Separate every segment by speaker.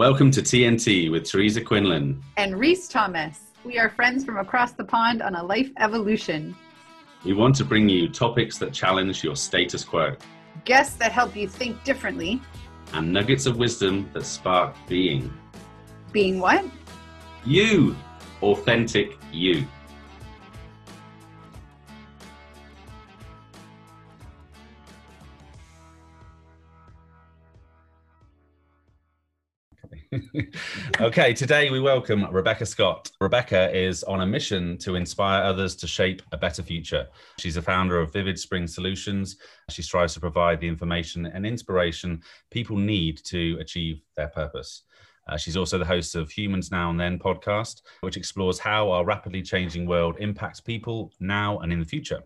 Speaker 1: Welcome to TNT with Teresa Quinlan
Speaker 2: and Reese Thomas. We are friends from across the pond on a life evolution.
Speaker 1: We want to bring you topics that challenge your status quo,
Speaker 2: guests that help you think differently,
Speaker 1: and nuggets of wisdom that spark being.
Speaker 2: Being what?
Speaker 1: You, authentic you. Okay, today we welcome Rebecca Scott. Rebecca is on a mission to inspire others to shape a better future. She's a founder of Vivid Spring Solutions. She strives to provide the information and inspiration people need to achieve their purpose. Uh, she's also the host of Humans Now and Then podcast, which explores how our rapidly changing world impacts people now and in the future.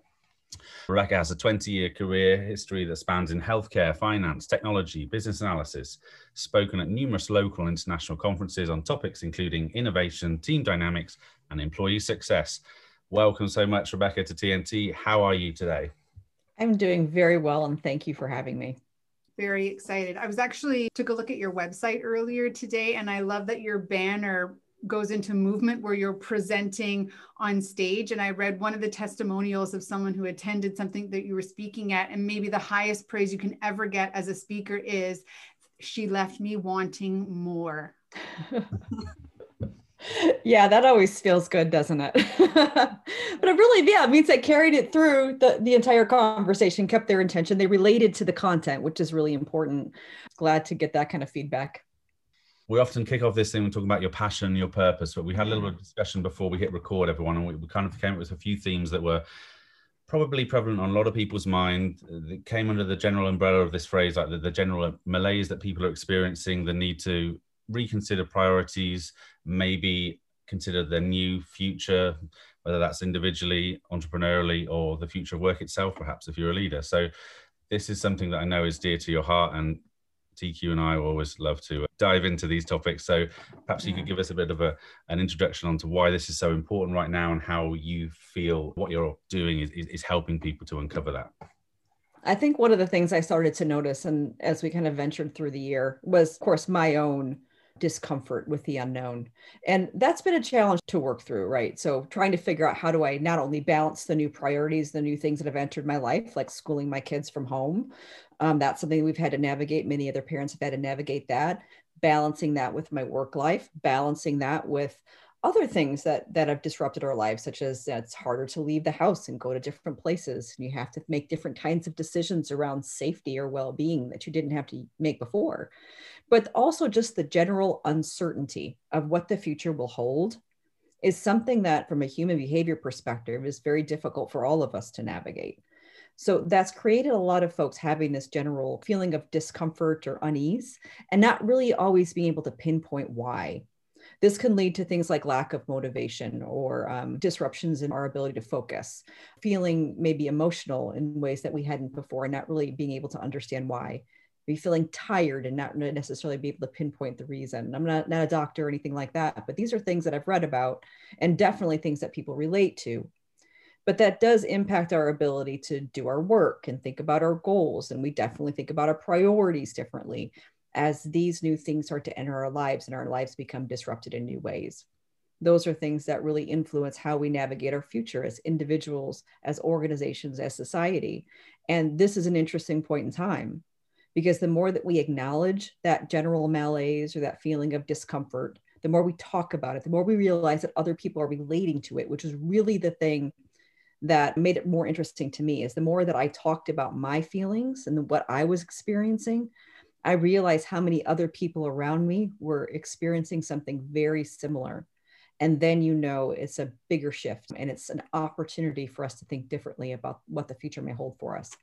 Speaker 1: Rebecca has a 20 year career history that spans in healthcare, finance, technology, business analysis, spoken at numerous local and international conferences on topics including innovation, team dynamics, and employee success. Welcome so much, Rebecca, to TNT. How are you today?
Speaker 3: I'm doing very well, and thank you for having me.
Speaker 2: Very excited. I was actually took a look at your website earlier today, and I love that your banner goes into movement where you're presenting on stage. And I read one of the testimonials of someone who attended something that you were speaking at, and maybe the highest praise you can ever get as a speaker is she left me wanting more.
Speaker 3: yeah, that always feels good, doesn't it? but it really, yeah, it means they carried it through the, the entire conversation, kept their intention. They related to the content, which is really important. Glad to get that kind of feedback
Speaker 1: we often kick off this thing and talking about your passion, your purpose, but we had a little mm. bit of discussion before we hit record, everyone, and we, we kind of came up with a few themes that were probably prevalent on a lot of people's mind. Uh, that came under the general umbrella of this phrase, like the, the general malaise that people are experiencing, the need to reconsider priorities, maybe consider their new future, whether that's individually, entrepreneurially, or the future of work itself, perhaps if you're a leader. So this is something that I know is dear to your heart and TQ and I always love to uh, dive into these topics. So perhaps you could give us a bit of a, an introduction onto why this is so important right now and how you feel what you're doing is, is, is helping people to uncover that.
Speaker 3: I think one of the things I started to notice, and as we kind of ventured through the year, was, of course, my own discomfort with the unknown. And that's been a challenge to work through, right? So trying to figure out how do I not only balance the new priorities, the new things that have entered my life, like schooling my kids from home. Um, that's something we've had to navigate. Many other parents have had to navigate that, balancing that with my work life, balancing that with other things that that have disrupted our lives such as it's harder to leave the house and go to different places and you have to make different kinds of decisions around safety or well-being that you didn't have to make before but also just the general uncertainty of what the future will hold is something that from a human behavior perspective is very difficult for all of us to navigate so that's created a lot of folks having this general feeling of discomfort or unease and not really always being able to pinpoint why this can lead to things like lack of motivation or um, disruptions in our ability to focus, feeling maybe emotional in ways that we hadn't before, and not really being able to understand why. Be feeling tired and not necessarily be able to pinpoint the reason. I'm not, not a doctor or anything like that, but these are things that I've read about and definitely things that people relate to but that does impact our ability to do our work and think about our goals and we definitely think about our priorities differently as these new things start to enter our lives and our lives become disrupted in new ways. Those are things that really influence how we navigate our future as individuals, as organizations, as society. And this is an interesting point in time because the more that we acknowledge that general malaise or that feeling of discomfort, the more we talk about it, the more we realize that other people are relating to it, which is really the thing that made it more interesting to me is the more that I talked about my feelings and what I was experiencing, I realized how many other people around me were experiencing something very similar. And then you know it's a bigger shift and it's an opportunity for us to think differently about what the future may hold for us.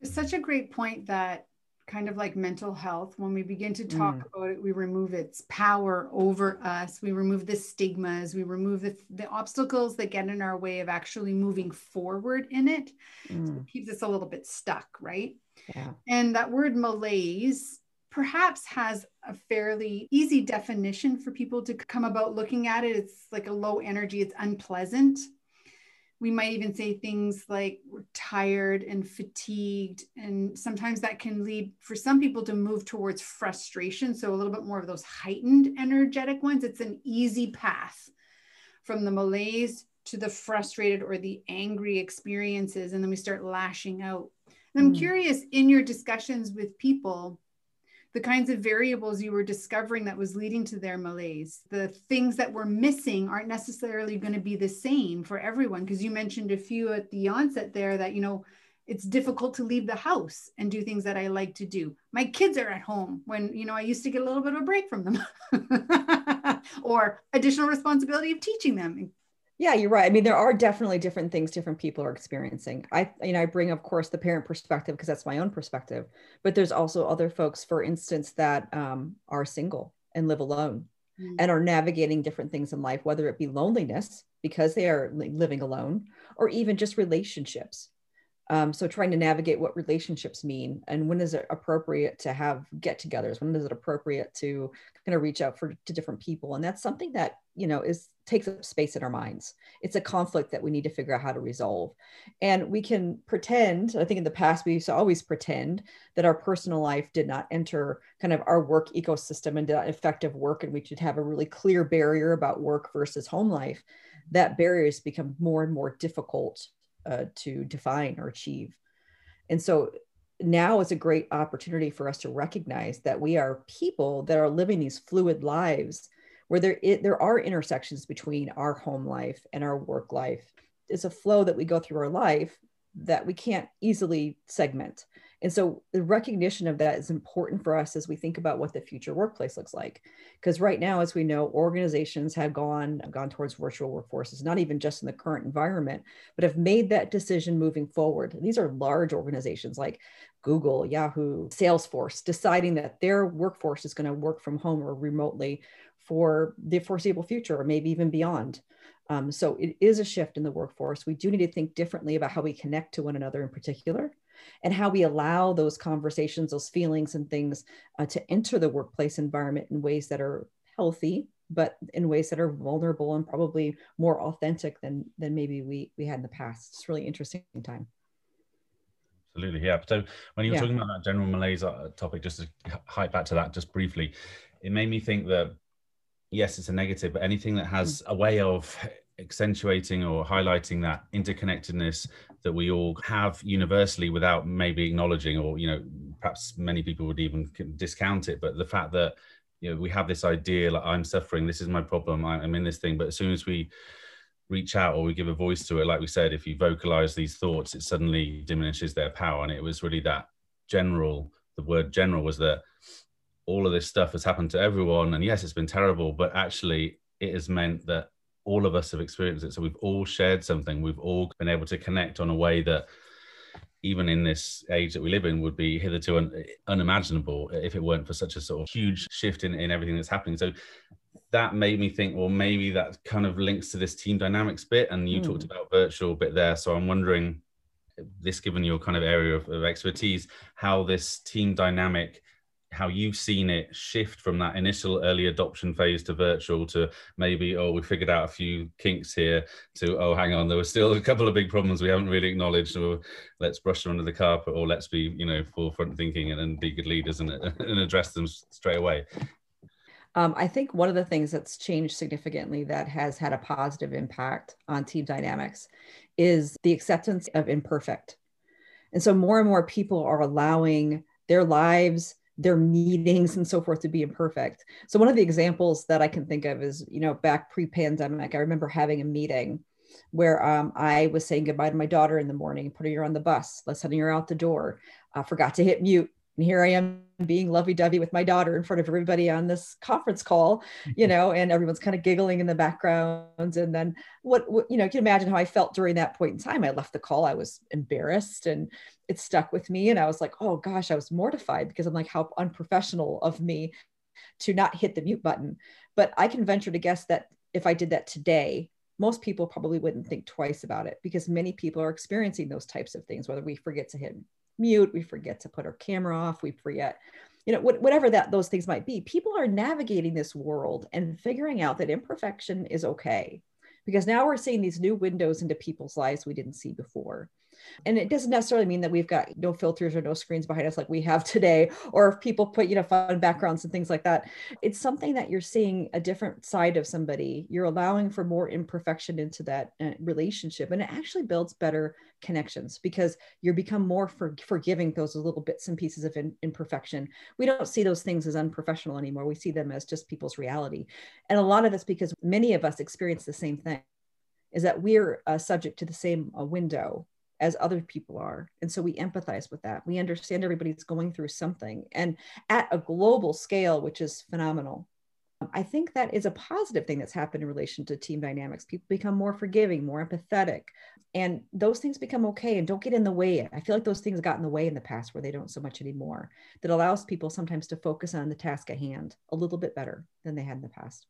Speaker 2: It's such a great point that kind of like mental health, when we begin to talk mm. about it, we remove its power over us, we remove the stigmas, we remove the, the obstacles that get in our way of actually moving forward in it. Mm. So it keeps us a little bit stuck, right? Yeah. And that word malaise perhaps has a fairly easy definition for people to come about looking at it. It's like a low energy, it's unpleasant. We might even say things like we're tired and fatigued and sometimes that can lead for some people to move towards frustration so a little bit more of those heightened energetic ones it's an easy path from the malaise to the frustrated or the angry experiences and then we start lashing out and i'm mm. curious in your discussions with people the kinds of variables you were discovering that was leading to their malaise. The things that were missing aren't necessarily going to be the same for everyone because you mentioned a few at the onset there that, you know, it's difficult to leave the house and do things that I like to do. My kids are at home when, you know, I used to get a little bit of a break from them or additional responsibility of teaching them
Speaker 3: yeah, you're right. I mean, there are definitely different things different people are experiencing. I, you know, I bring, of course, the parent perspective because that's my own perspective. But there's also other folks, for instance, that um, are single and live alone mm. and are navigating different things in life, whether it be loneliness because they are living alone, or even just relationships. Um, so trying to navigate what relationships mean and when is it appropriate to have get-togethers? When is it appropriate to kind of reach out for to different people? And that's something that you know is takes up space in our minds. It's a conflict that we need to figure out how to resolve. And we can pretend. I think in the past we used to always pretend that our personal life did not enter kind of our work ecosystem and did effective work, and we should have a really clear barrier about work versus home life. That barriers become more and more difficult uh, to define or achieve. And so now is a great opportunity for us to recognize that we are people that are living these fluid lives where there, it, there are intersections between our home life and our work life. It's a flow that we go through our life that we can't easily segment. And so the recognition of that is important for us as we think about what the future workplace looks like. Because right now, as we know, organizations have gone gone towards virtual workforces, not even just in the current environment, but have made that decision moving forward. These are large organizations like Google, Yahoo, Salesforce, deciding that their workforce is going to work from home or remotely for the foreseeable future, or maybe even beyond. Um, so it is a shift in the workforce. We do need to think differently about how we connect to one another in particular and how we allow those conversations, those feelings and things uh, to enter the workplace environment in ways that are healthy, but in ways that are vulnerable and probably more authentic than, than maybe we, we had in the past. It's really interesting time.
Speaker 1: Absolutely, yeah. So when you were yeah. talking about that general malaise uh, topic, just to hype back to that just briefly, it made me think that yes, it's a negative, but anything that has mm. a way of accentuating or highlighting that interconnectedness that we all have universally without maybe acknowledging or you know perhaps many people would even discount it but the fact that you know we have this idea like i'm suffering this is my problem i'm in this thing but as soon as we reach out or we give a voice to it like we said if you vocalize these thoughts it suddenly diminishes their power and it was really that general the word general was that all of this stuff has happened to everyone and yes it's been terrible but actually it has meant that all of us have experienced it. So we've all shared something. We've all been able to connect on a way that even in this age that we live in would be hitherto un- unimaginable if it weren't for such a sort of huge shift in, in everything that's happening. So that made me think, well, maybe that kind of links to this team dynamics bit. And you mm. talked about virtual bit there. So I'm wondering, this given your kind of area of, of expertise, how this team dynamic how you've seen it shift from that initial early adoption phase to virtual to maybe oh we figured out a few kinks here to oh hang on there were still a couple of big problems we haven't really acknowledged or let's brush them under the carpet or let's be you know forefront thinking and, and be good leaders and, and address them straight away
Speaker 3: um, I think one of the things that's changed significantly that has had a positive impact on team dynamics is the acceptance of imperfect. And so more and more people are allowing their lives their meetings and so forth to be imperfect. So one of the examples that I can think of is, you know, back pre-pandemic, I remember having a meeting where um, I was saying goodbye to my daughter in the morning, putting her on the bus, let's sending her out the door, I forgot to hit mute. And here I am being lovey-dovey with my daughter in front of everybody on this conference call, mm-hmm. you know, and everyone's kind of giggling in the background. And then what, what, you know, you can imagine how I felt during that point in time. I left the call. I was embarrassed and it stuck with me. And I was like, oh gosh, I was mortified because I'm like, how unprofessional of me to not hit the mute button. But I can venture to guess that if I did that today, most people probably wouldn't think twice about it because many people are experiencing those types of things, whether we forget to hit mute, we forget to put our camera off, we forget, you know, whatever that those things might be. People are navigating this world and figuring out that imperfection is okay because now we're seeing these new windows into people's lives we didn't see before and it doesn't necessarily mean that we've got no filters or no screens behind us like we have today or if people put you know fun backgrounds and things like that. It's something that you're seeing a different side of somebody. You're allowing for more imperfection into that uh, relationship and it actually builds better connections because you're become more for, forgiving those little bits and pieces of in, imperfection. We don't see those things as unprofessional anymore. We see them as just people's reality. And a lot of it's because many of us experience the same thing is that we're uh, subject to the same uh, window as other people are. And so we empathize with that. We understand everybody's going through something and at a global scale, which is phenomenal. Um, I think that is a positive thing that's happened in relation to team dynamics. People become more forgiving, more empathetic, and those things become okay and don't get in the way. I feel like those things got in the way in the past where they don't so much anymore. That allows people sometimes to focus on the task at hand a little bit better than they had in the past.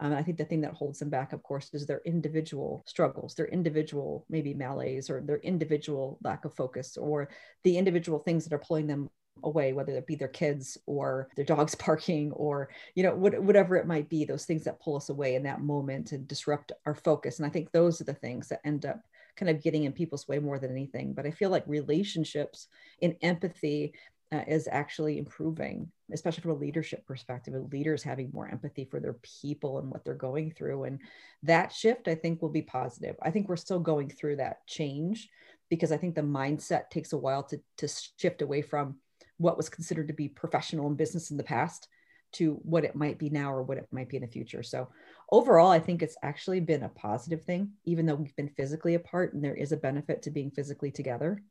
Speaker 3: Um, I think the thing that holds them back, of course, is their individual struggles, their individual maybe malaise, or their individual lack of focus, or the individual things that are pulling them away whether it be their kids or their dogs parking or you know what, whatever it might be those things that pull us away in that moment and disrupt our focus. And i think those are the things that end up kind of getting in people's way more than anything. But i feel like relationships in empathy uh, is actually improving, especially from a leadership perspective, of leaders having more empathy for their people and what they're going through. And that shift, I think, will be positive. I think we're still going through that change because I think the mindset takes a while to, to shift away from what was considered to be professional and business in the past to what it might be now or what it might be in the future. So overall, I think it's actually been a positive thing, even though we've been physically apart and there is a benefit to being physically together.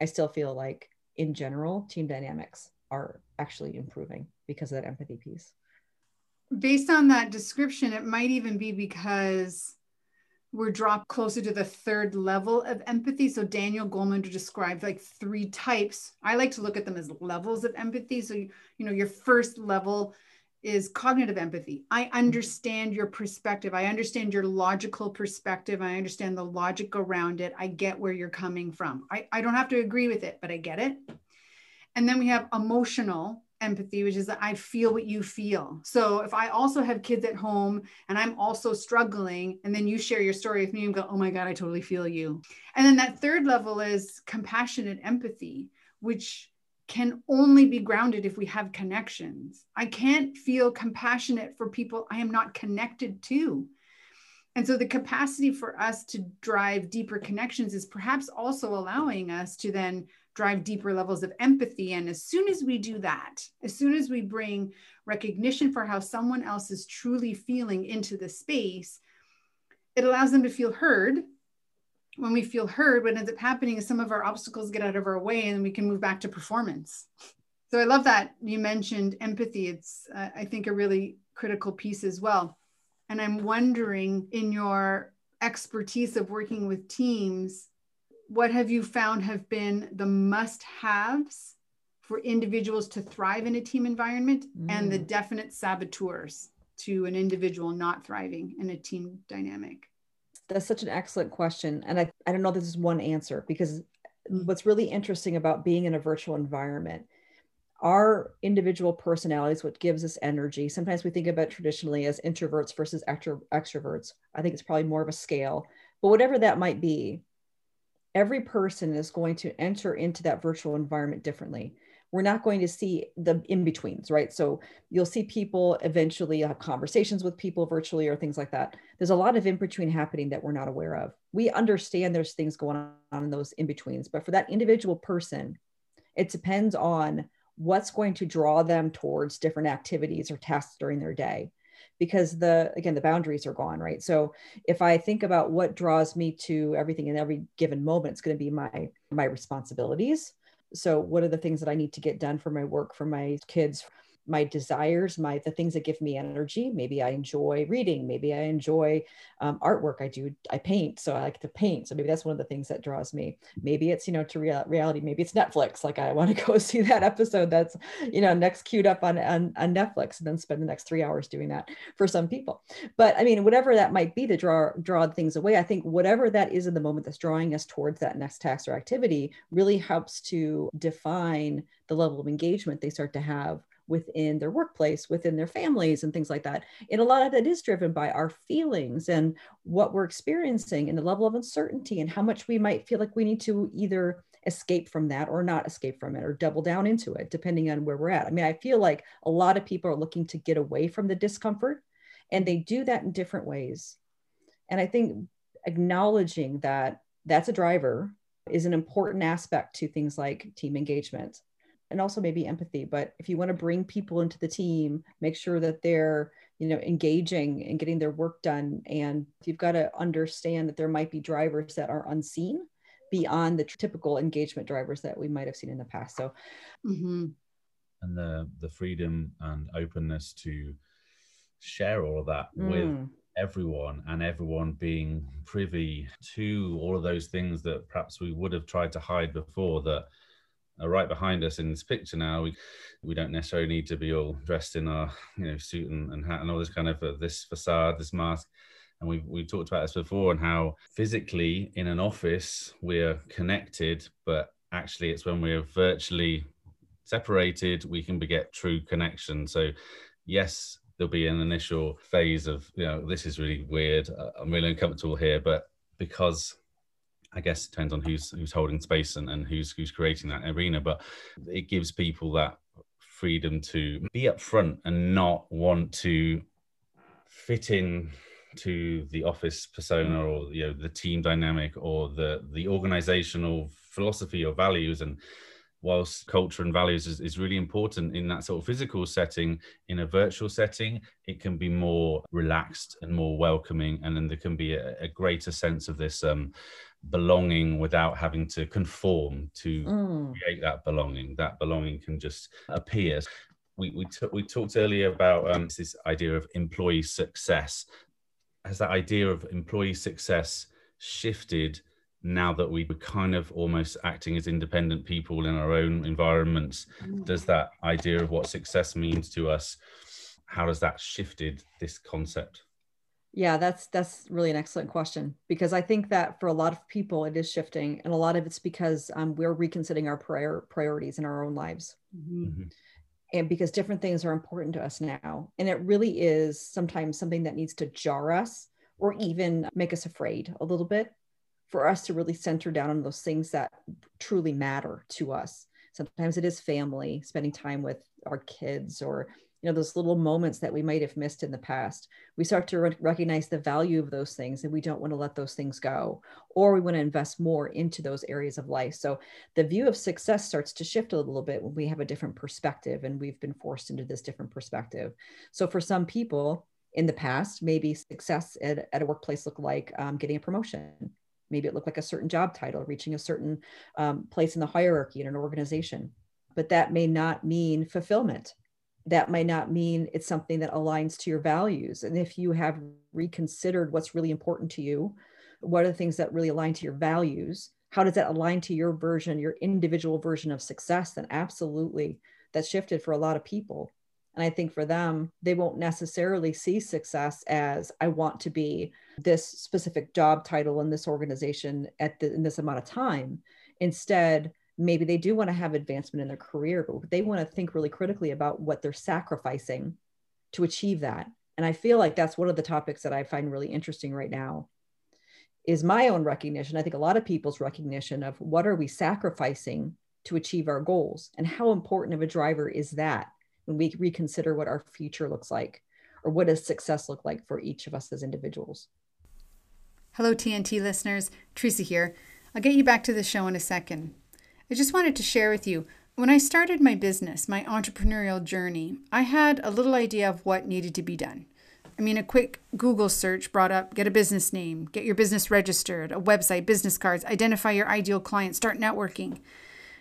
Speaker 3: I still feel like in general, team dynamics are actually improving because of that empathy piece.
Speaker 2: Based on that description, it might even be because we're dropped closer to the third level of empathy. So Daniel Goleman described like three types. I like to look at them as levels of empathy. So you, you know, your first level is cognitive empathy. I understand your perspective. I understand your logical perspective. I understand the logic around it. I get where you're coming from. I, I don't have to agree with it, but I get it. And then we have emotional empathy, which is that I feel what you feel. So if I also have kids at home and I'm also struggling, and then you share your story with me and go, oh my God, I totally feel you. And then that third level is compassionate empathy, which can only be grounded if we have connections. I can't feel compassionate for people I am not connected to. And so the capacity for us to drive deeper connections is perhaps also allowing us to then drive deeper levels of empathy. And as soon as we do that, as soon as we bring recognition for how someone else is truly feeling into the space, it allows them to feel heard when we feel heard, what ends up happening is some of our obstacles get out of our way and we can move back to performance. So I love that you mentioned empathy. It's, uh, I think, a really critical piece as well. And I'm wondering, in your expertise of working with teams, what have you found have been the must haves for individuals to thrive in a team environment mm. and the mm. definite saboteurs to an individual not thriving in a team dynamic?
Speaker 3: That's such an excellent question. And I, I don't know this is one answer because mm. what's really interesting about being in a virtual environment our individual personalities what gives us energy sometimes we think about traditionally as introverts versus extro- extroverts i think it's probably more of a scale but whatever that might be every person is going to enter into that virtual environment differently we're not going to see the in betweens, right? So you'll see people eventually have conversations with people virtually or things like that. There's a lot of in between happening that we're not aware of. We understand there's things going on in those in betweens, but for that individual person, it depends on what's going to draw them towards different activities or tasks during their day because the again the boundaries are gone right so if i think about what draws me to everything in every given moment it's going to be my my responsibilities so what are the things that i need to get done for my work for my kids my desires my the things that give me energy. Maybe i enjoy reading. Maybe i enjoy um, artwork. I do i paint so i like to paint. So maybe that's one of the things that draws me. Maybe it's you know to real, reality. Maybe it's netflix. Like i want to go see that episode that's you know next queued up on, on on netflix and then spend the next three hours doing that for some people. But i mean whatever that might be to draw draw things away i think whatever that is in the moment that's drawing us towards that next task or activity really helps to define the level of engagement they start to have within their workplace, within their families, and things like that. And a lot of that is driven by our feelings and what we're experiencing and the level of uncertainty and how much we might feel like we need to either escape from that or not escape from it or double down into it, depending on where we're at. I mean, I feel like a lot of people are looking to get away from the discomfort and they do that in different ways. And I think acknowledging that that's a driver is an important aspect to things like team engagement and also maybe empathy but if you want to bring people into the team make sure that they're you know engaging and getting their work done and you've got to understand that there might be drivers that are unseen beyond the typical engagement drivers that we might have seen in the past so
Speaker 1: mm-hmm. and the the freedom and openness to share all of that mm. with everyone and everyone being privy to all of those things that perhaps we would have tried to hide before that are right behind us in this picture now. We we don't necessarily need to be all dressed in our you know suit and, and hat and all this kind of uh, this facade, this mask. And we've we talked about this before and how physically in an office we're connected, but actually it's when we're virtually separated we can get true connection. So yes, there'll be an initial phase of you know this is really weird. Uh, I'm really uncomfortable here, but because I guess it depends on who's who's holding space and, and who's who's creating that arena, but it gives people that freedom to be upfront and not want to fit in to the office persona or you know the team dynamic or the the organizational philosophy or values and whilst culture and values is, is really important in that sort of physical setting in a virtual setting it can be more relaxed and more welcoming and then there can be a, a greater sense of this um, belonging without having to conform to mm. create that belonging. That belonging can just appear. We we, t- we talked earlier about um, this idea of employee success. Has that idea of employee success shifted now that we were kind of almost acting as independent people in our own environments? Mm. Does that idea of what success means to us? How has that shifted this concept?
Speaker 3: Yeah, that's that's really an excellent question because I think that for a lot of people it is shifting, and a lot of it's because um, we're reconsidering our prior priorities in our own lives, mm-hmm. mm-hmm. and because different things are important to us now, and it really is sometimes something that needs to jar us or even make us afraid a little bit for us to really center down on those things that truly matter to us. Sometimes it is family, spending time with our kids or you know those little moments that we might have missed in the past. We start to re- recognize the value of those things and we don't want to let those things go or we want to invest more into those areas of life. So the view of success starts to shift a little bit when we have a different perspective and we've been forced into this different perspective. So for some people in the past maybe success at, at a workplace looked like um, getting a promotion maybe it looked like a certain job title reaching a certain um, place in the hierarchy in an organization but that may not mean fulfillment that might not mean it's something that aligns to your values. And if you have reconsidered what's really important to you, what are the things that really align to your values? How does that align to your version, your individual version of success? Then absolutely, that's shifted for a lot of people. And I think for them, they won't necessarily see success as I want to be this specific job title in this organization at the, in this amount of time. Instead, maybe they do want to have advancement in their career, but they want to think really critically about what they're sacrificing to achieve that. And I feel like that's one of the topics that I find really interesting right now is my own recognition. I think a lot of people's recognition of what are we sacrificing to achieve our goals and how important of a driver is that when we reconsider what our future looks like or what does success look like for each of us as individuals.
Speaker 2: Hello, TNT listeners. Teresa here. I'll get you back to the show in a second. I just wanted to share with you when I started my business, my entrepreneurial journey, I had a little idea of what needed to be done. I mean, a quick Google search brought up get a business name, get your business registered, a website, business cards, identify your ideal client, start networking.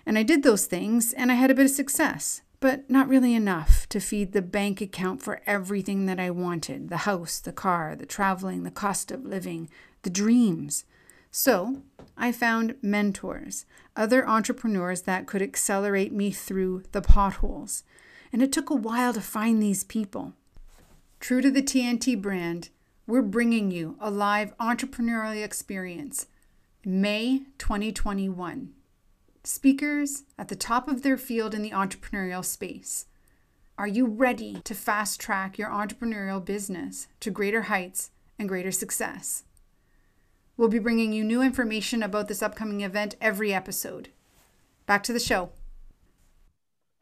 Speaker 2: And I did those things and I had a bit of success, but not really enough to feed the bank account for everything that I wanted the house, the car, the traveling, the cost of living, the dreams. So I found mentors, other entrepreneurs that could accelerate me through the potholes. And it took a while to find these people. True to the TNT brand, we're bringing you a live entrepreneurial experience May 2021. Speakers at the top of their field in the entrepreneurial space. Are you ready to fast track your entrepreneurial business to greater heights and greater success? We'll be bringing you new information about this upcoming event every episode. Back to the show.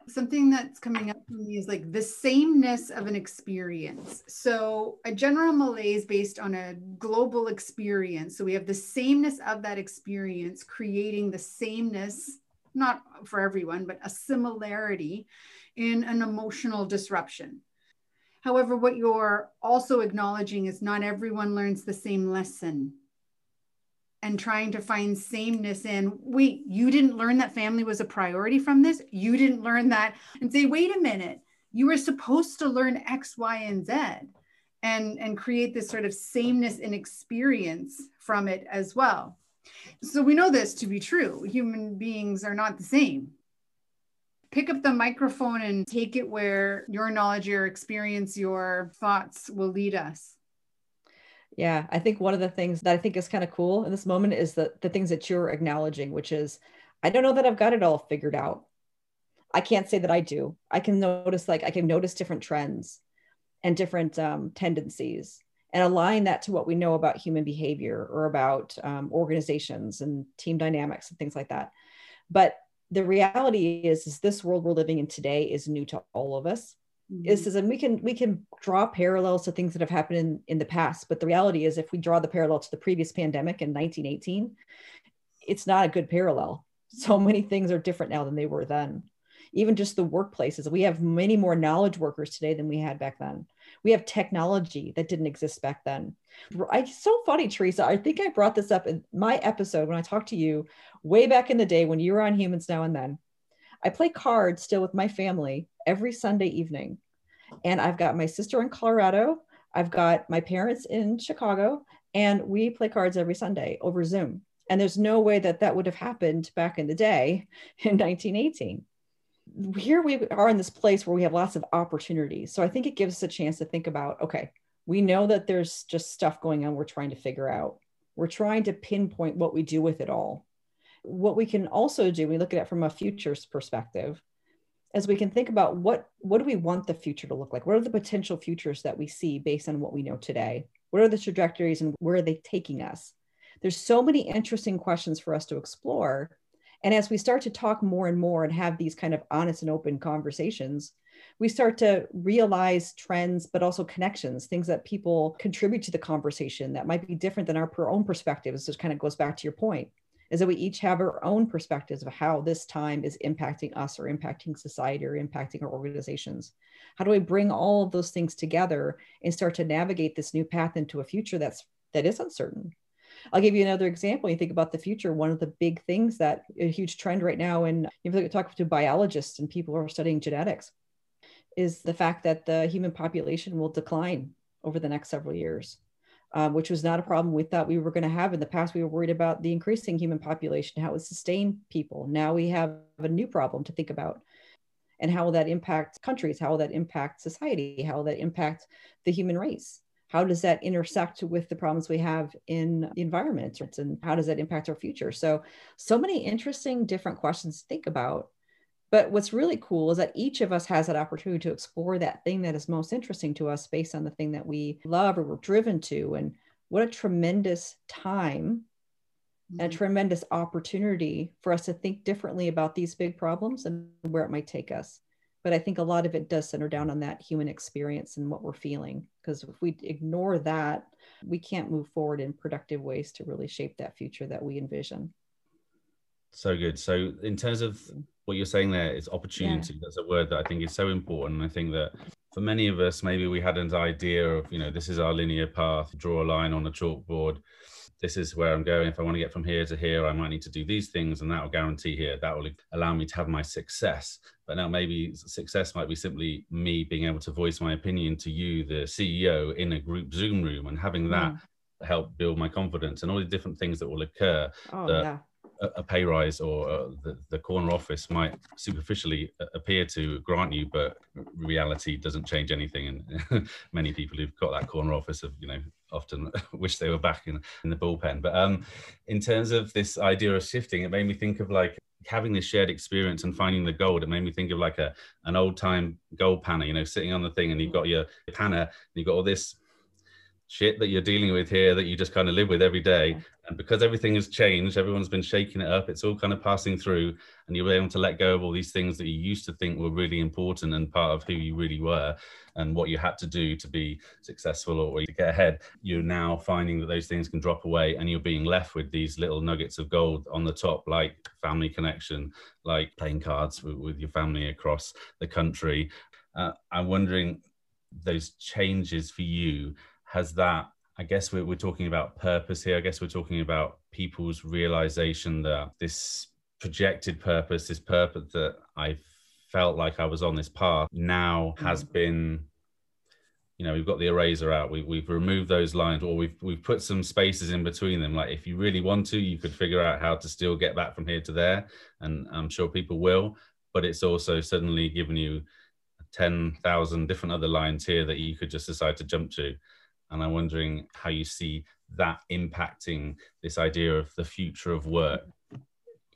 Speaker 2: Something that's coming up for me is like the sameness of an experience. So, a general malaise based on a global experience. So, we have the sameness of that experience creating the sameness, not for everyone, but a similarity in an emotional disruption. However, what you're also acknowledging is not everyone learns the same lesson and trying to find sameness in wait you didn't learn that family was a priority from this? You didn't learn that and say wait a minute. You were supposed to learn x y and z and and create this sort of sameness in experience from it as well. So we know this to be true. Human beings are not the same. Pick up the microphone and take it where your knowledge, your experience, your thoughts will lead us.
Speaker 3: Yeah, I think one of the things that I think is kind of cool in this moment is that the things that you're acknowledging, which is, I don't know that I've got it all figured out. I can't say that I do. I can notice, like, I can notice different trends and different um, tendencies and align that to what we know about human behavior or about um, organizations and team dynamics and things like that. But the reality is, is this world we're living in today is new to all of us. Mm-hmm. Is and we can we can draw parallels to things that have happened in, in the past, but the reality is, if we draw the parallel to the previous pandemic in 1918, it's not a good parallel. So many things are different now than they were then. Even just the workplaces, we have many more knowledge workers today than we had back then. We have technology that didn't exist back then. It's so funny, Teresa. I think I brought this up in my episode when I talked to you way back in the day when you were on Humans Now and Then. I play cards still with my family every Sunday evening. And I've got my sister in Colorado, I've got my parents in Chicago, and we play cards every Sunday over Zoom. And there's no way that that would have happened back in the day in 1918. Here we are in this place where we have lots of opportunities. So I think it gives us a chance to think about okay, we know that there's just stuff going on we're trying to figure out. We're trying to pinpoint what we do with it all what we can also do, we look at it from a futures perspective, as we can think about what what do we want the future to look like? What are the potential futures that we see based on what we know today? What are the trajectories and where are they taking us? There's so many interesting questions for us to explore. And as we start to talk more and more and have these kind of honest and open conversations, we start to realize trends, but also connections, things that people contribute to the conversation that might be different than our own perspectives. This kind of goes back to your point is that we each have our own perspectives of how this time is impacting us or impacting society or impacting our organizations. How do we bring all of those things together and start to navigate this new path into a future that's that is uncertain? I'll give you another example. You think about the future. One of the big things that a huge trend right now, and if you talk to biologists and people who are studying genetics, is the fact that the human population will decline over the next several years um, which was not a problem we thought we were going to have in the past. We were worried about the increasing human population, how it would sustain people. Now we have a new problem to think about. And how will that impact countries? How will that impact society? How will that impact the human race? How does that intersect with the problems we have in the environment? And how does that impact our future? So, so many interesting different questions to think about but what's really cool is that each of us has that opportunity to explore that thing that is most interesting to us based on the thing that we love or we're driven to. And what a tremendous time mm-hmm. and a tremendous opportunity for us to think differently about these big problems and where it might take us. But I think a lot of it does center down on that human experience and what we're feeling. Because if we ignore that, we can't move forward in productive ways to really shape that future that we envision.
Speaker 1: So good. So, in terms of what you're saying there is opportunity. Yeah. That's a word that I think is so important. I think that for many of us, maybe we had an idea of, you know, this is our linear path, draw a line on a chalkboard. This is where I'm going. If I want to get from here to here, I might need to do these things, and that will guarantee here. That will allow me to have my success. But now maybe success might be simply me being able to voice my opinion to you, the CEO, in a group Zoom room, and having that mm. help build my confidence and all the different things that will occur.
Speaker 3: Oh,
Speaker 1: that
Speaker 3: yeah
Speaker 1: a pay rise or uh, the, the corner office might superficially uh, appear to grant you, but reality doesn't change anything. And many people who've got that corner office have, you know, often wish they were back in, in the bullpen. But um, in terms of this idea of shifting, it made me think of like having this shared experience and finding the gold, it made me think of like a an old time gold panner, you know, sitting on the thing and you've got your panner and you've got all this shit that you're dealing with here that you just kind of live with every day. And because everything has changed, everyone's been shaking it up, it's all kind of passing through, and you're able to let go of all these things that you used to think were really important and part of who you really were and what you had to do to be successful or to get ahead. You're now finding that those things can drop away and you're being left with these little nuggets of gold on the top, like family connection, like playing cards with, with your family across the country. Uh, I'm wondering those changes for you has that I guess we're, we're talking about purpose here. I guess we're talking about people's realization that this projected purpose, this purpose that I felt like I was on this path, now has mm. been, you know, we've got the eraser out. We, we've removed those lines, or we've we've put some spaces in between them. Like if you really want to, you could figure out how to still get back from here to there, and I'm sure people will. But it's also suddenly given you ten thousand different other lines here that you could just decide to jump to and I'm wondering how you see that impacting this idea of the future of work.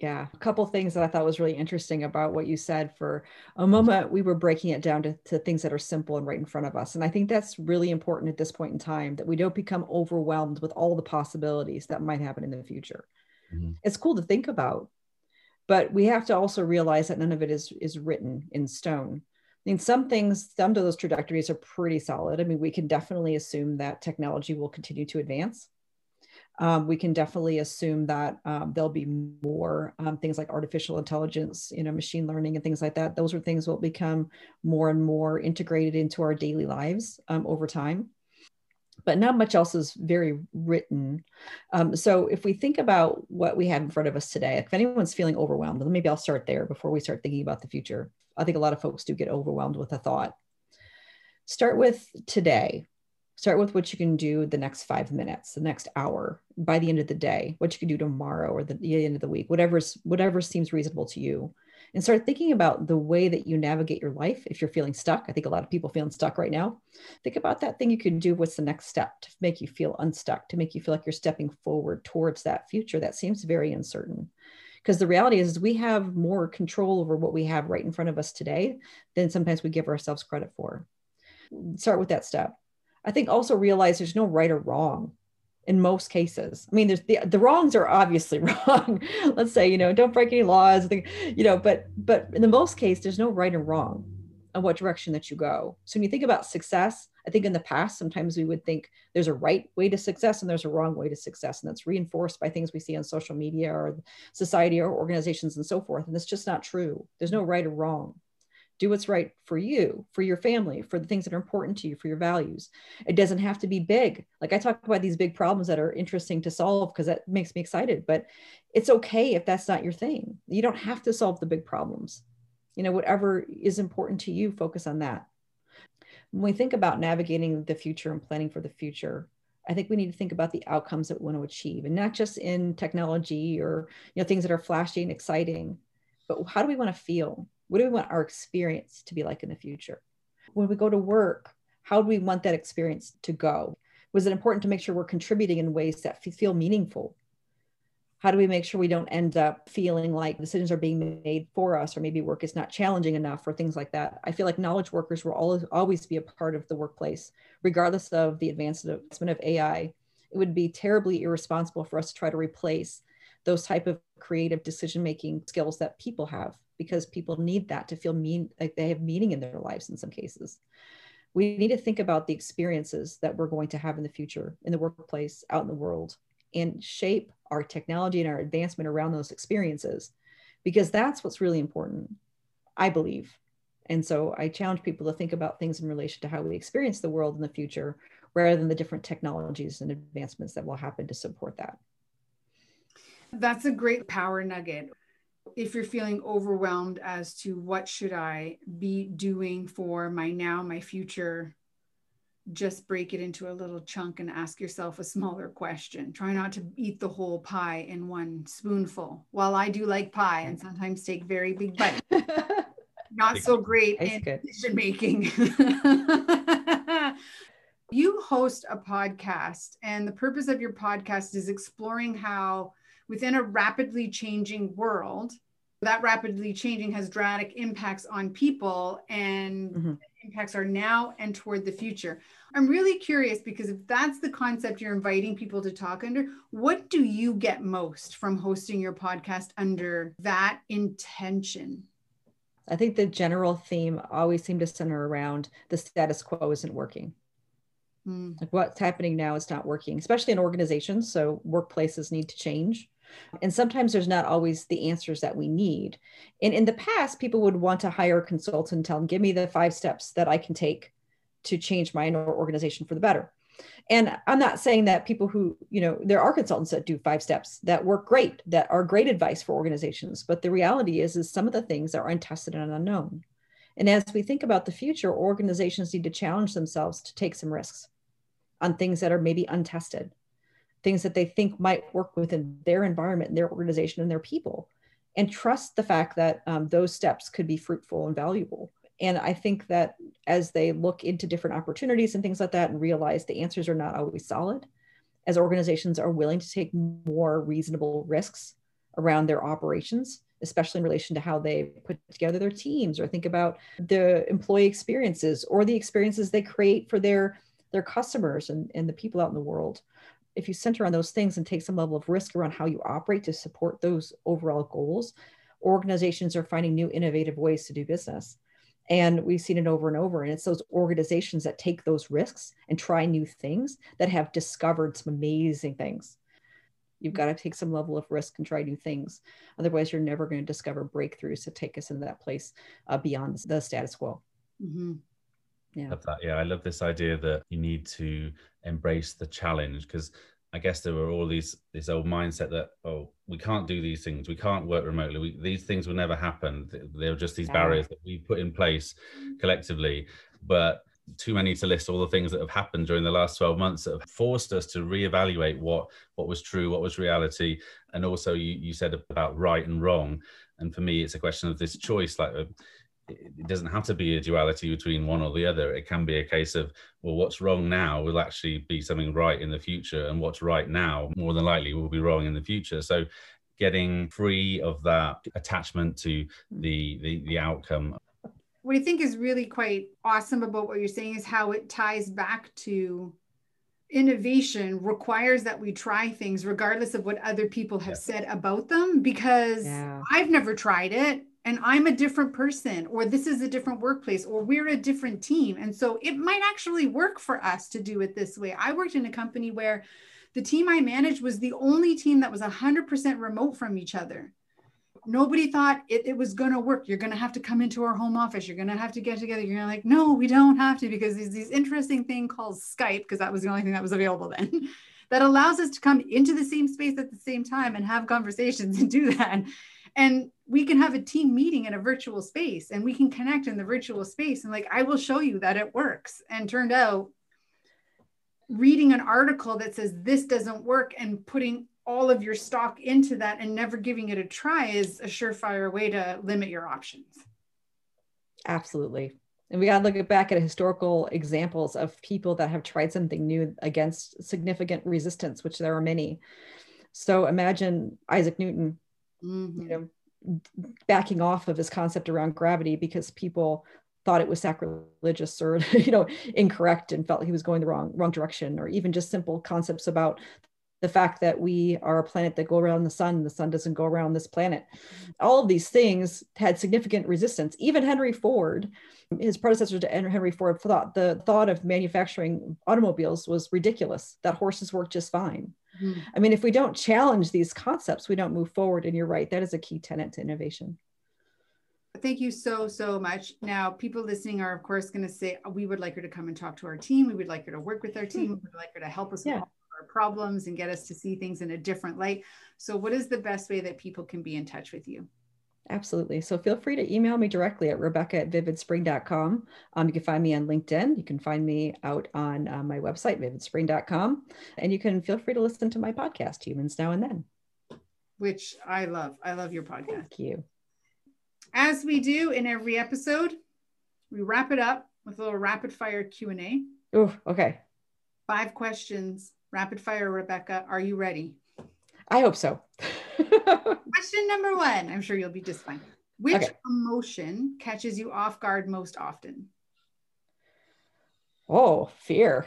Speaker 3: Yeah, a couple things that I thought was really interesting about what you said. For a moment, we were breaking it down to, to things that are simple and right in front of us. And I think that's really important at this point in time that we don't become overwhelmed with all the possibilities that might happen in the future. Mm-hmm. It's cool to think about, but we have to also realize that none of it is, is written in stone. I mean, some things, some of those trajectories are pretty solid. I mean, we can definitely assume that technology will continue to advance. Um, we can definitely assume that um, there'll be more um, things like artificial intelligence, you know, machine learning and things like that. Those are things will become more and more integrated into our daily lives um, over time. But not much else is very written. Um, so if we think about what we have in front of us today, if anyone's feeling overwhelmed, maybe I'll start there before we start thinking about the future. I think a lot of folks do get overwhelmed with a thought. Start with today. Start with what you can do the next five minutes, the next hour, by the end of the day, what you can do tomorrow or the, the end of the week, whatever's whatever seems reasonable to you. And start thinking about the way that you navigate your life. If you're feeling stuck, I think a lot of people feeling stuck right now. Think about that thing you can do. What's the next step to make you feel unstuck, to make you feel like you're stepping forward towards that future that seems very uncertain because the reality is, is we have more control over what we have right in front of us today than sometimes we give ourselves credit for start with that step i think also realize there's no right or wrong in most cases i mean there's the, the wrongs are obviously wrong let's say you know don't break any laws you know but but in the most case there's no right or wrong on what direction that you go so when you think about success I think in the past, sometimes we would think there's a right way to success and there's a wrong way to success. And that's reinforced by things we see on social media or society or organizations and so forth. And it's just not true. There's no right or wrong. Do what's right for you, for your family, for the things that are important to you, for your values. It doesn't have to be big. Like I talk about these big problems that are interesting to solve because that makes me excited, but it's okay if that's not your thing. You don't have to solve the big problems. You know, whatever is important to you, focus on that when we think about navigating the future and planning for the future, I think we need to think about the outcomes that we want to achieve and not just in technology or you know things that are flashy and exciting, but how do we want to feel? What do we want our experience to be like in the future? When we go to work, how do we want that experience to go? Was it important to make sure we're contributing in ways that feel meaningful how do we make sure we don't end up feeling like decisions are being made for us or maybe work is not challenging enough or things like that i feel like knowledge workers will always always be a part of the workplace regardless of the advancement of ai it would be terribly irresponsible for us to try to replace those type of creative decision making skills that people have because people need that to feel mean like they have meaning in their lives in some cases. We need to think about the experiences that we're going to have in the future in the workplace out in the world and shape our technology and our advancement around those experiences because that's what's really important i believe. And so i challenge people to think about things in relation to how we experience the world in the future rather than the different technologies and advancements that will happen to support that
Speaker 2: that's a great power nugget if you're feeling overwhelmed as to what should i be doing for my now my future just break it into a little chunk and ask yourself a smaller question. Try not to eat the whole pie in one spoonful. While I do like pie and sometimes take very big bites, not so great That's in good. decision making. you host a podcast, and the purpose of your podcast is exploring how, within a rapidly changing world, that rapidly changing has dramatic impacts on people and mm-hmm. impacts are now and toward the future. I'm really curious because if that's the concept you're inviting people to talk under, what do you get most from hosting your podcast under that intention?
Speaker 3: I think the general theme always seemed to center around the status quo isn't working. Mm. Like what's happening now is not working, especially in organizations. So workplaces need to change. And sometimes there's not always the answers that we need. And in the past, people would want to hire a consultant and tell them, give me the five steps that I can take to change my organization for the better. And I'm not saying that people who, you know, there are consultants that do five steps that work great, that are great advice for organizations. But the reality is, is some of the things are untested and unknown. And as we think about the future, organizations need to challenge themselves to take some risks on things that are maybe untested, things that they think might work within their environment and their organization and their people, and trust the fact that um, those steps could be fruitful and valuable. And I think that as they look into different opportunities and things like that and realize the answers are not always solid, as organizations are willing to take more reasonable risks around their operations, especially in relation to how they put together their teams or think about the employee experiences or the experiences they create for their their customers and, and the people out in the world if you center on those things and take some level of risk around how you operate to support those overall goals organizations are finding new innovative ways to do business and we've seen it over and over. And it's those organizations that take those risks and try new things that have discovered some amazing things. You've got to take some level of risk and try new things. Otherwise, you're never going to discover breakthroughs to take us into that place uh, beyond the status quo. Mm-hmm.
Speaker 1: Yeah. Love that. Yeah, I love this idea that you need to embrace the challenge because I guess there were all these this old mindset that oh we can't do these things we can't work remotely we, these things will never happen they're just these yeah. barriers that we put in place collectively but too many to list all the things that have happened during the last 12 months that have forced us to reevaluate what what was true what was reality and also you, you said about right and wrong and for me it's a question of this choice like it doesn't have to be a duality between one or the other. It can be a case of, well, what's wrong now will actually be something right in the future, and what's right now more than likely will be wrong in the future. So, getting free of that attachment to hmm. the the, the outcome.
Speaker 2: What I think is really quite awesome about what you're saying is how it ties back to innovation requires that we try things regardless of what other people have yeah. said about them because yeah. I've never tried it and I'm a different person, or this is a different workplace, or we're a different team. And so it might actually work for us to do it this way. I worked in a company where the team I managed was the only team that was 100% remote from each other. Nobody thought it, it was going to work. You're going to have to come into our home office. You're going to have to get together. You're like, no, we don't have to because there's this interesting thing called Skype, because that was the only thing that was available then, that allows us to come into the same space at the same time and have conversations and do that and we can have a team meeting in a virtual space and we can connect in the virtual space. And like i will show you that it works. And turned out reading an article that says this doesn't work and putting all of your stock into that and never giving it a try is a surefire way to limit your options.
Speaker 3: Absolutely. And we got to look back at historical examples of people that have tried something new against significant resistance which there are many. So imagine isaac newton mm-hmm. you know, backing off of his concept around gravity because people thought it was sacrilegious or you know incorrect and felt he was going the wrong wrong direction or even just simple concepts about the fact that we are a planet that go around the sun the sun doesn't go around this planet all of these things had significant resistance even henry ford his predecessor to henry ford thought the thought of manufacturing automobiles was ridiculous that horses work just fine Mm-hmm. I mean, if we don't challenge these concepts, we don't move forward. And you're right, that is a key tenet to innovation.
Speaker 2: Thank you so, so much. Now, people listening are, of course, going to say, we would like her to come and talk to our team. We would like her to work with our team. Mm-hmm. We would like her to help us yeah. with our problems and get us to see things in a different light. So, what is the best way that people can be in touch with you?
Speaker 3: Absolutely. So feel free to email me directly at rebecca at vividspring.com. Um, you can find me on LinkedIn. You can find me out on uh, my website, vividspring.com. And you can feel free to listen to my podcast, Humans Now and Then.
Speaker 2: Which I love. I love your podcast.
Speaker 3: Thank you.
Speaker 2: As we do in every episode, we wrap it up with a little rapid fire Q&A.
Speaker 3: Oh, okay.
Speaker 2: Five questions. Rapid fire, Rebecca. Are you ready?
Speaker 3: I hope so.
Speaker 2: Question number one. I'm sure you'll be just fine. Which
Speaker 3: Okay.
Speaker 2: emotion catches you off guard most often?
Speaker 3: oh, fear.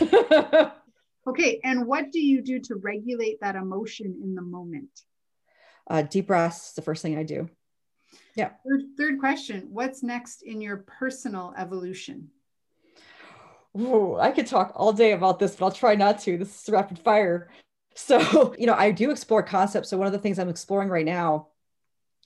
Speaker 2: Okay, and what do you do to regulate that emotion in the moment?
Speaker 3: uh, deep breaths is the first thing I do.
Speaker 2: Third, third question What's next in your personal evolution?
Speaker 3: I could talk all day about this, but I'll try not to. This is rapid fire. So, you know, I do explore concepts. So, one of the things I'm exploring right now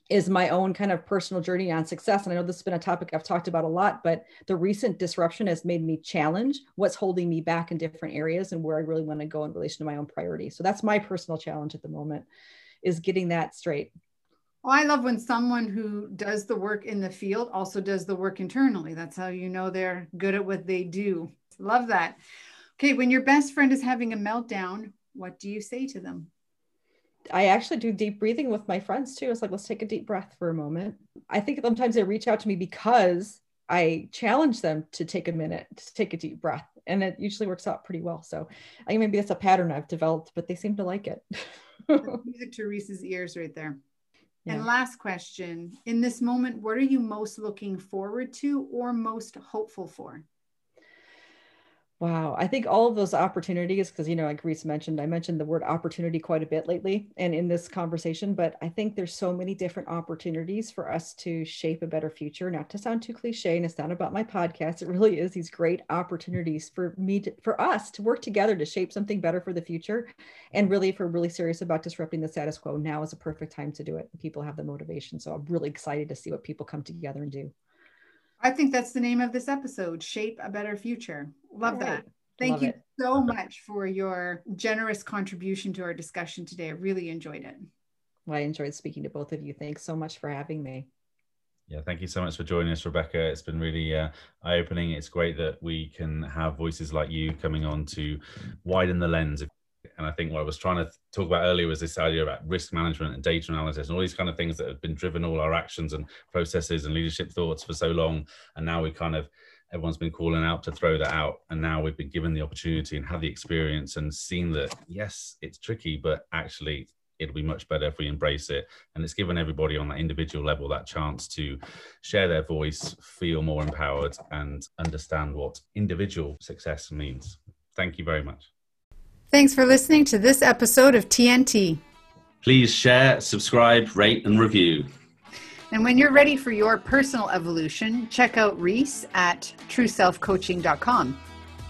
Speaker 3: is my own kind of personal journey on success. And I know this has been a topic I've talked about a lot, but the recent disruption has made me challenge what's holding me back in different areas and where I really want to go in relation to my own priorities. So, that's my personal challenge at the moment is getting that straight.
Speaker 2: Oh, I love when someone who does the work in the field also does the work internally. That's how you know they're good at what they do. Love that. Okay, when your best friend is having a meltdown, what do you say to them?
Speaker 3: I actually do deep breathing with my friends too. It's like, let's take a deep breath for a moment. I think sometimes they reach out to me because I challenge them to take a minute to take a deep breath. And it usually works out pretty well. So I think maybe that's a pattern I've developed, but they seem to like it.
Speaker 2: Music to Reese's ears right there.
Speaker 3: Yeah.
Speaker 2: And last question In this moment, what are you most looking forward to or most hopeful for?
Speaker 3: Wow. I think all of those opportunities, because, you know, like Reese mentioned, I mentioned the word opportunity quite a bit lately and in this conversation, but I think there's so many different opportunities for us to shape a better future. Not to sound too cliche, and it's not about my podcast. It really is these great opportunities for me, to, for us to work together to shape something better for the future. And really, if we're really serious about disrupting the status quo, now is a perfect time to do it. People have the motivation. So I'm really excited to see what people come together and do.
Speaker 2: I think that's the name of this episode Shape a Better Future. Love
Speaker 3: All
Speaker 2: that. Thank
Speaker 3: Love
Speaker 2: you
Speaker 3: it.
Speaker 2: so much for your generous contribution to our discussion today. I really enjoyed it.
Speaker 3: Well, I enjoyed speaking to both of you. Thanks so much for having me.
Speaker 1: Yeah, thank you so much for joining us, Rebecca. It's been really uh, eye opening. It's great that we can have voices like you coming on to widen the lens. And I think what I was trying to talk about earlier was this idea about risk management and data analysis and all these kind of things that have been driven all our actions and processes and leadership thoughts for so long. And now we kind of, everyone's been calling out to throw that out. And now we've been given the opportunity and had the experience and seen that, yes, it's tricky, but actually it'll be much better if we embrace it. And it's given everybody on that individual level that chance to share their voice, feel more empowered, and understand what individual success means. Thank you very much.
Speaker 2: Thanks for listening to this episode of TNT.
Speaker 1: Please share, subscribe, rate, and review.
Speaker 2: And when you're ready for your personal evolution, check out Reese at trueselfcoaching.com.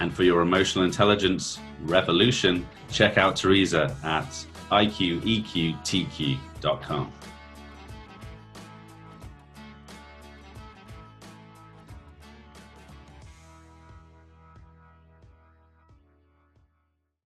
Speaker 1: And for your emotional intelligence revolution, check out Teresa at iqeqtq.com.